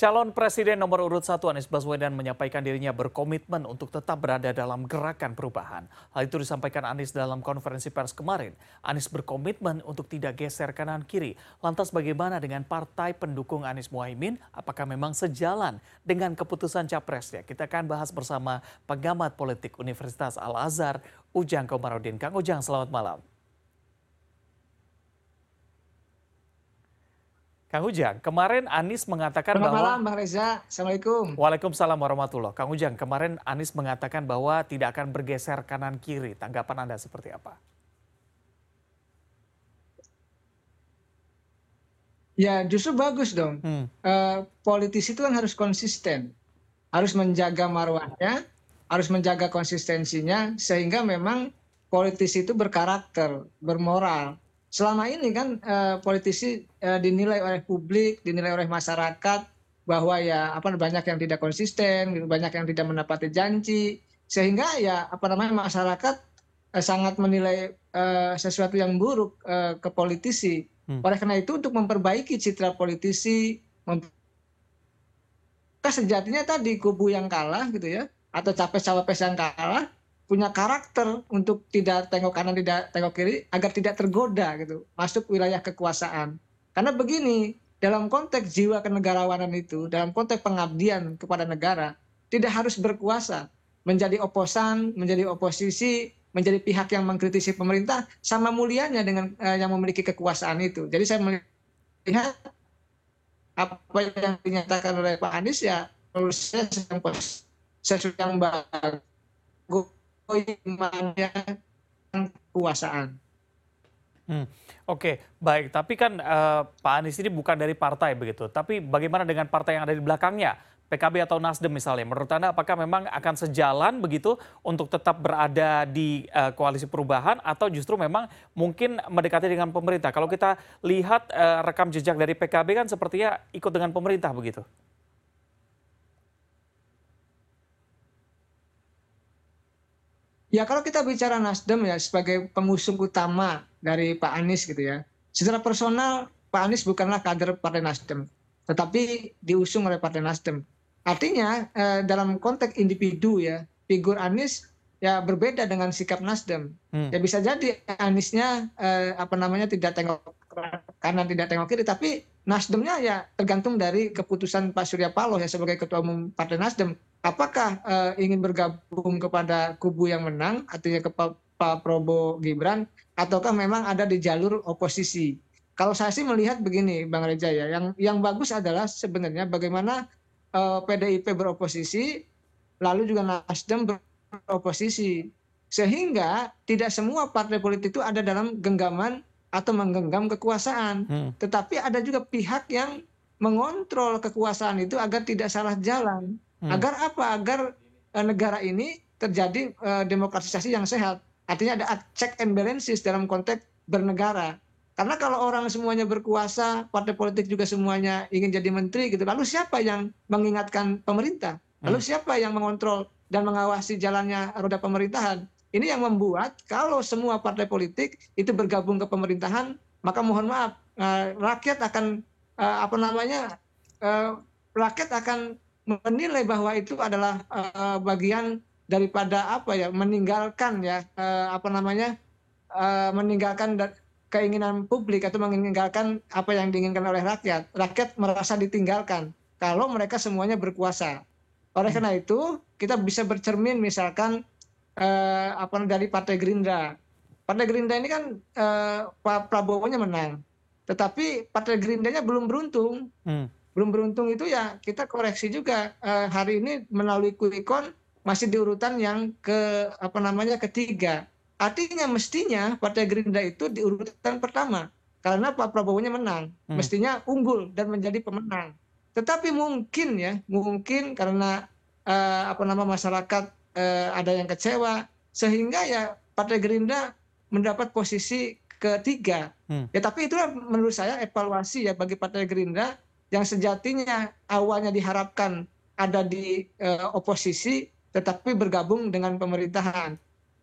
Calon Presiden nomor urut 1 Anies Baswedan menyampaikan dirinya berkomitmen untuk tetap berada dalam gerakan perubahan. Hal itu disampaikan Anies dalam konferensi pers kemarin. Anies berkomitmen untuk tidak geser kanan kiri. Lantas bagaimana dengan partai pendukung Anies Muhaimin? Apakah memang sejalan dengan keputusan capresnya? Kita akan bahas bersama pengamat politik Universitas Al-Azhar, Ujang Komarudin. Kang Ujang, selamat malam. Kang Ujang, kemarin Anies mengatakan Selamat bahwa... malam Bang Reza, Assalamualaikum. Waalaikumsalam warahmatullah. Kang Ujang, kemarin Anies mengatakan bahwa tidak akan bergeser kanan kiri. Tanggapan Anda seperti apa? Ya justru bagus dong. Hmm. Uh, politisi itu kan harus konsisten, harus menjaga marwahnya, harus menjaga konsistensinya, sehingga memang politisi itu berkarakter, bermoral selama ini kan uh, politisi uh, dinilai oleh publik, dinilai oleh masyarakat bahwa ya apa banyak yang tidak konsisten, banyak yang tidak menepati janji, sehingga ya apa namanya masyarakat uh, sangat menilai sesuatu yang buruk ke politisi. Hmm. Oleh karena itu untuk memperbaiki citra politisi, sejatinya tadi kubu yang kalah gitu ya, atau capres-cawapres yang kalah punya karakter untuk tidak tengok kanan tidak tengok kiri agar tidak tergoda gitu masuk wilayah kekuasaan. Karena begini dalam konteks jiwa kenegarawanan itu dalam konteks pengabdian kepada negara tidak harus berkuasa menjadi oposan menjadi oposisi menjadi pihak yang mengkritisi pemerintah sama mulianya dengan uh, yang memiliki kekuasaan itu. Jadi saya melihat apa yang dinyatakan oleh Pak Anies ya menurut saya sesuatu yang bagus kekuasaan. Hmm. Oke, okay, baik. Tapi kan uh, Pak Anies ini bukan dari partai begitu. Tapi bagaimana dengan partai yang ada di belakangnya? PKB atau Nasdem misalnya. Menurut Anda apakah memang akan sejalan begitu untuk tetap berada di uh, koalisi perubahan atau justru memang mungkin mendekati dengan pemerintah? Kalau kita lihat uh, rekam jejak dari PKB kan sepertinya ikut dengan pemerintah begitu. Ya kalau kita bicara Nasdem ya sebagai pengusung utama dari Pak Anies gitu ya. Secara personal Pak Anies bukanlah kader Partai Nasdem, tetapi diusung oleh Partai Nasdem. Artinya eh, dalam konteks individu ya, figur Anies ya berbeda dengan sikap Nasdem. Hmm. Ya bisa jadi Aniesnya eh, apa namanya tidak tengok kanan tidak tengok kiri, tapi Nasdemnya ya tergantung dari keputusan Pak Surya Paloh ya sebagai ketua umum Partai Nasdem apakah uh, ingin bergabung kepada kubu yang menang artinya ke Pak, Pak Prabowo Gibran ataukah memang ada di jalur oposisi kalau saya sih melihat begini Bang Reja ya yang yang bagus adalah sebenarnya bagaimana uh, PDIP beroposisi lalu juga Nasdem beroposisi sehingga tidak semua partai politik itu ada dalam genggaman atau menggenggam kekuasaan hmm. tetapi ada juga pihak yang mengontrol kekuasaan itu agar tidak salah jalan. Agar apa? Agar uh, negara ini terjadi uh, demokratisasi yang sehat. Artinya ada check and balances dalam konteks bernegara. Karena kalau orang semuanya berkuasa partai politik juga semuanya ingin jadi menteri gitu lalu siapa yang mengingatkan pemerintah? Lalu hmm. siapa yang mengontrol dan mengawasi jalannya roda pemerintahan? Ini yang membuat kalau semua partai politik itu bergabung ke pemerintahan maka mohon maaf uh, rakyat akan uh, apa namanya uh, rakyat akan menilai bahwa itu adalah uh, bagian daripada apa ya meninggalkan ya uh, apa namanya uh, meninggalkan keinginan publik atau meninggalkan apa yang diinginkan oleh rakyat. Rakyat merasa ditinggalkan kalau mereka semuanya berkuasa. Oleh karena itu kita bisa bercermin misalkan uh, apa dari Partai Gerindra. Partai Gerindra ini kan uh, Pak Prabowo-nya menang, tetapi Partai Gerindranya belum beruntung. Hmm belum beruntung itu ya kita koreksi juga uh, hari ini melalui kuikon masih di urutan yang ke apa namanya ketiga artinya mestinya partai Gerindra itu di urutan pertama karena Pak Prabowo-nya menang hmm. mestinya unggul dan menjadi pemenang tetapi mungkin ya mungkin karena uh, apa nama masyarakat uh, ada yang kecewa sehingga ya partai Gerindra mendapat posisi ketiga hmm. ya tapi itu menurut saya evaluasi ya bagi partai Gerindra yang sejatinya awalnya diharapkan ada di uh, oposisi tetapi bergabung dengan pemerintahan.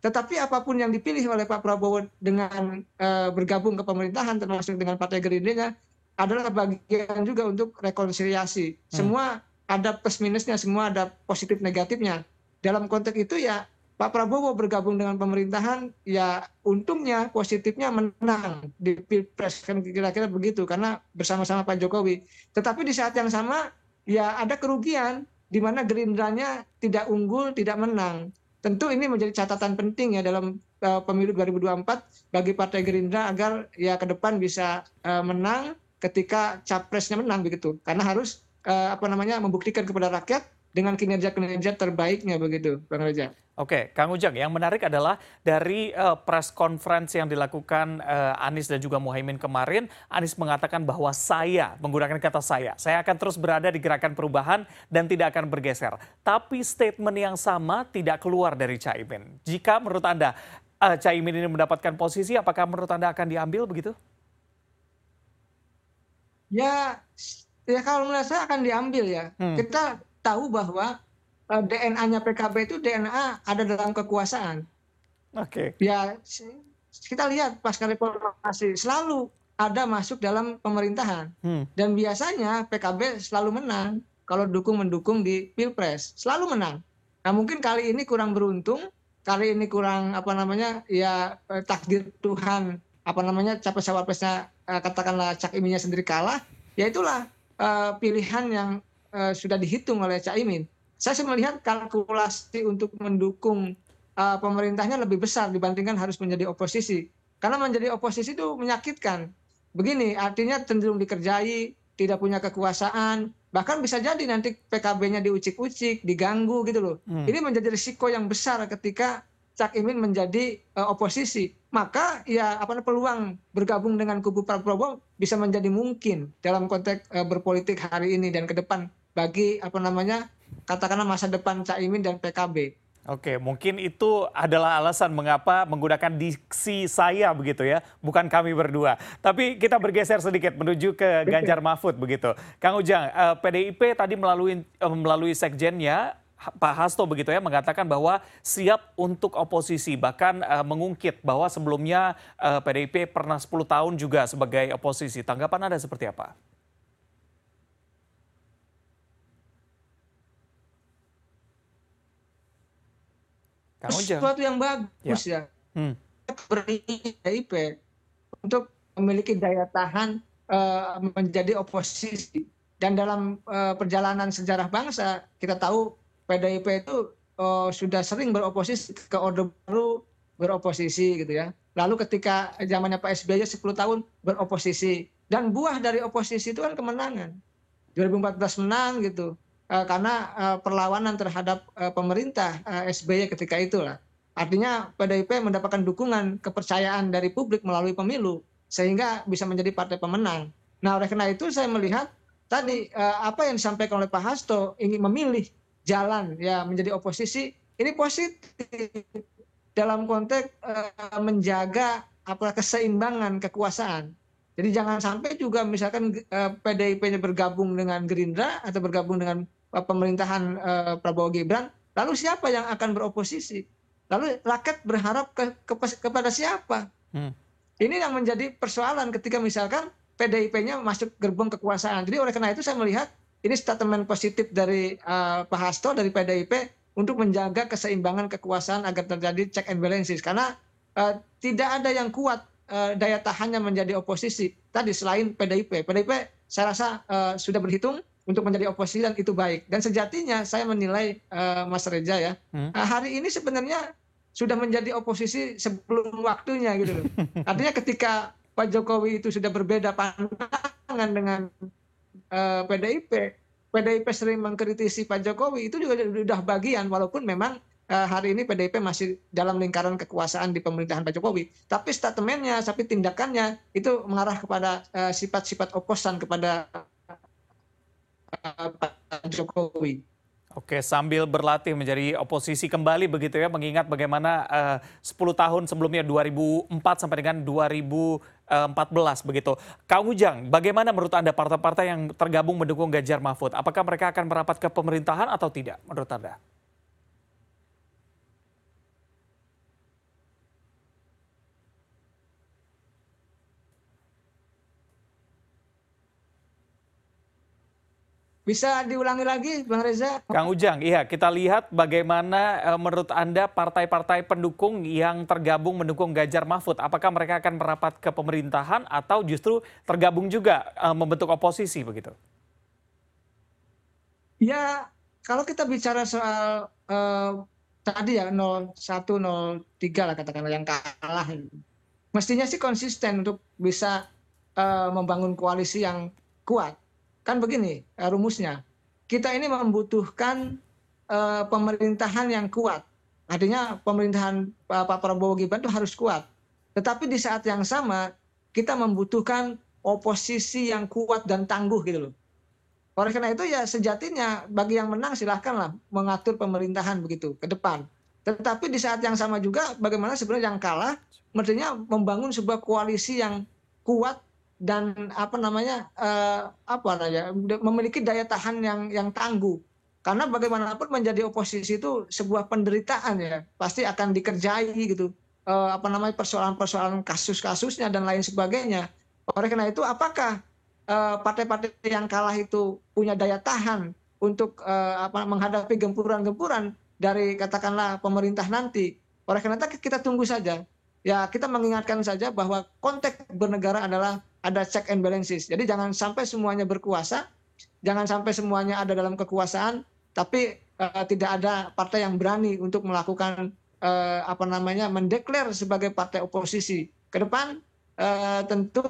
Tetapi apa pun yang dipilih oleh Pak Prabowo dengan uh, bergabung ke pemerintahan termasuk dengan Partai Gerindra adalah bagian juga untuk rekonsiliasi. Hmm. Semua ada plus minusnya, semua ada positif negatifnya. Dalam konteks itu ya Pak Prabowo bergabung dengan pemerintahan, ya untungnya positifnya menang di pilpres kan kira-kira begitu karena bersama-sama Pak Jokowi. Tetapi di saat yang sama ya ada kerugian di mana Gerindranya tidak unggul, tidak menang. Tentu ini menjadi catatan penting ya dalam uh, pemilu 2024 bagi Partai Gerindra agar ya ke depan bisa uh, menang ketika capresnya menang begitu karena harus uh, apa namanya membuktikan kepada rakyat dengan kinerja-kinerja terbaiknya begitu, Bang Reza. Oke, Kang Ujang, yang menarik adalah dari uh, press conference yang dilakukan uh, Anies dan juga Muhaimin kemarin, Anies mengatakan bahwa saya, menggunakan kata saya, saya akan terus berada di gerakan perubahan dan tidak akan bergeser. Tapi statement yang sama tidak keluar dari Caimin. Jika menurut Anda uh, Caimin ini mendapatkan posisi, apakah menurut Anda akan diambil begitu? Ya, ya kalau menurut saya akan diambil ya. Hmm. Kita tahu bahwa uh, eh, DNA-nya PKB itu DNA ada dalam kekuasaan. Oke. Okay. Ya, kita lihat pasca reformasi selalu ada masuk dalam pemerintahan. Hmm. Dan biasanya PKB selalu menang kalau dukung mendukung di Pilpres, selalu menang. Nah, mungkin kali ini kurang beruntung, kali ini kurang apa namanya? ya eh, takdir Tuhan apa namanya capres cawapresnya uh, katakanlah cak iminnya sendiri kalah, ya itulah uh, pilihan yang uh, sudah dihitung oleh Cak Imin. Saya sih melihat kalkulasi untuk mendukung uh, pemerintahnya lebih besar dibandingkan harus menjadi oposisi. Karena menjadi oposisi itu menyakitkan. Begini, artinya cenderung dikerjai, tidak punya kekuasaan, bahkan bisa jadi nanti PKB-nya diucik-ucik, diganggu gitu loh. Hmm. Ini menjadi risiko yang besar ketika Cak Imin menjadi uh, oposisi, maka ya apa peluang bergabung dengan kubu Prabowo bisa menjadi mungkin dalam konteks uh, berpolitik hari ini dan ke depan bagi apa namanya katakanlah masa depan Cak Imin dan PKB. Oke, mungkin itu adalah alasan mengapa menggunakan diksi saya begitu ya, bukan kami berdua. Tapi kita bergeser sedikit menuju ke Ganjar Mahfud begitu. Kang Ujang, PDIP tadi melalui uh, melalui sekjennya Pak Hasto begitu ya mengatakan bahwa siap untuk oposisi bahkan uh, mengungkit bahwa sebelumnya uh, eh, PDIP pernah 10 tahun juga sebagai oposisi. Tanggapan Anda seperti apa? Kang Sesuatu yang bagus ya. ya. Hmm. PDIP untuk memiliki daya tahan uh, menjadi oposisi dan dalam uh, perjalanan sejarah bangsa kita tahu PDIP itu uh, sudah sering beroposisi ke Orde Baru beroposisi gitu ya. Lalu ketika zamannya Pak SBY 10 tahun beroposisi dan buah dari oposisi itu kan kemenangan. 2014 menang gitu. Uh, karena uh, perlawanan terhadap uh, pemerintah SBY ketika itulah. Artinya PDIP mendapatkan dukungan kepercayaan dari publik melalui pemilu sehingga bisa menjadi partai pemenang. Nah, oleh karena itu saya melihat tadi apa yang disampaikan oleh Pak Hasto ingin memilih jalan ya menjadi oposisi ini positif dalam konteks menjaga apa keseimbangan kekuasaan. Jadi jangan sampai juga misalkan PDIP-nya bergabung dengan Gerindra atau bergabung dengan pemerintahan uh, Prabowo Gibran, lalu siapa yang akan beroposisi? Lalu rakyat berharap ke, ke, kepada siapa? Hmm. Ini yang menjadi persoalan ketika misalkan PDIP-nya masuk gerbong kekuasaan. Jadi oleh karena itu saya melihat ini statement positif dari uh, Pak Hasto dari PDIP untuk menjaga keseimbangan kekuasaan agar terjadi check and balances karena uh, tidak ada yang kuat uh, daya tahannya menjadi oposisi tadi selain PDIP. PDIP saya rasa uh, sudah berhitung untuk menjadi oposisi dan itu baik. Dan sejatinya saya menilai uh, Mas Reza ya hmm. uh, hari ini sebenarnya sudah menjadi oposisi sebelum waktunya gitu Artinya ketika Pak Jokowi itu sudah berbeda pandangan dengan uh, PDIP, PDIP sering mengkritisi Pak Jokowi itu juga sudah bagian walaupun memang uh, hari ini PDIP masih dalam lingkaran kekuasaan di pemerintahan Pak Jokowi. Tapi statementnya, tapi tindakannya itu mengarah kepada eh, sifat-sifat uh, oposan kepada Pak Jokowi. Oke, sambil berlatih menjadi oposisi kembali begitu ya, mengingat bagaimana uh, 10 tahun sebelumnya 2004 sampai dengan 2014 begitu. Kang Ujang, bagaimana menurut Anda partai-partai yang tergabung mendukung Ganjar Mahfud? Apakah mereka akan merapat ke pemerintahan atau tidak menurut Anda? Bisa diulangi lagi, Bang Reza? Kang Ujang, iya kita lihat bagaimana uh, menurut Anda partai-partai pendukung yang tergabung mendukung Ganjar Mahfud, apakah mereka akan merapat ke pemerintahan atau justru tergabung juga uh, membentuk oposisi begitu? Ya, kalau kita bicara soal uh, tadi ya 01, 03 lah katakanlah yang kalah, mestinya sih konsisten untuk bisa uh, membangun koalisi yang kuat kan begini eh, rumusnya. Kita ini membutuhkan uh, pemerintahan yang kuat. Artinya pemerintahan Pak Prabowo Gibran itu harus kuat. Tetapi di saat yang sama kita membutuhkan oposisi yang kuat dan tangguh gitu loh. Oleh karena itu ya sejatinya bagi yang menang silahkanlah mengatur pemerintahan begitu ke depan. Tetapi di saat yang sama juga bagaimana sebenarnya yang kalah mestinya membangun sebuah koalisi yang kuat dan apa namanya uh, apa namanya memiliki daya tahan yang yang tangguh. Karena bagaimanapun menjadi oposisi itu sebuah penderitaan ya pasti akan dikerjai gitu. Uh, apa namanya persoalan-persoalan kasus-kasusnya dan lain sebagainya. Oleh karena itu apakah partai-partai uh, yang kalah itu punya daya tahan untuk apa menghadapi gempuran-gempuran dari katakanlah pemerintah nanti? Oleh karena itu kita tunggu saja. Ya kita mengingatkan saja bahwa konteks bernegara adalah ada check and balances. Jadi jangan sampai semuanya berkuasa, jangan sampai semuanya ada dalam kekuasaan, tapi uh, tidak ada partai yang berani untuk melakukan uh, apa namanya mendeklar sebagai partai oposisi. Ke depan uh, tentu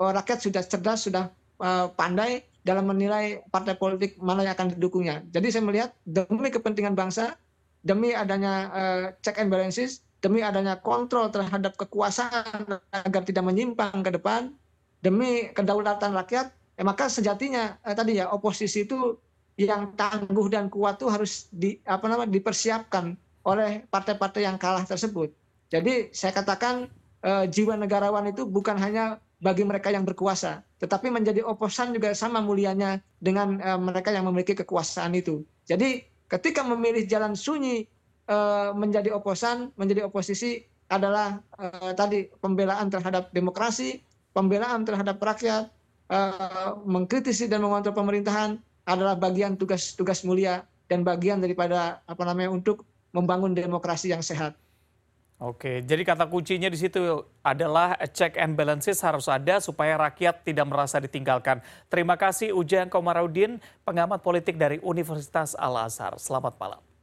uh, rakyat sudah cerdas, sudah uh, pandai dalam menilai partai politik mana yang akan didukungnya. Jadi saya melihat demi kepentingan bangsa, demi adanya uh, check and balances, demi adanya kontrol terhadap kekuasaan agar tidak menyimpang ke depan, demi kedaulatan rakyat, ya maka sejatinya eh, tadi ya oposisi itu yang tangguh dan kuat itu harus di apa namanya dipersiapkan oleh partai-partai yang kalah tersebut. Jadi saya katakan eh, jiwa negarawan itu bukan hanya bagi mereka yang berkuasa, tetapi menjadi oposan juga sama mulianya dengan eh, mereka yang memiliki kekuasaan itu. Jadi ketika memilih jalan sunyi eh, menjadi oposan, menjadi oposisi adalah eh, tadi pembelaan terhadap demokrasi, pembelaan terhadap rakyat, eh, mengkritisi dan mengontrol pemerintahan adalah bagian tugas-tugas mulia dan bagian daripada apa namanya untuk membangun demokrasi yang sehat. Oke, jadi kata kuncinya di situ adalah check and balances harus ada supaya rakyat tidak merasa ditinggalkan. Terima kasih Ujang Komarudin, pengamat politik dari Universitas Al-Azhar. Selamat malam.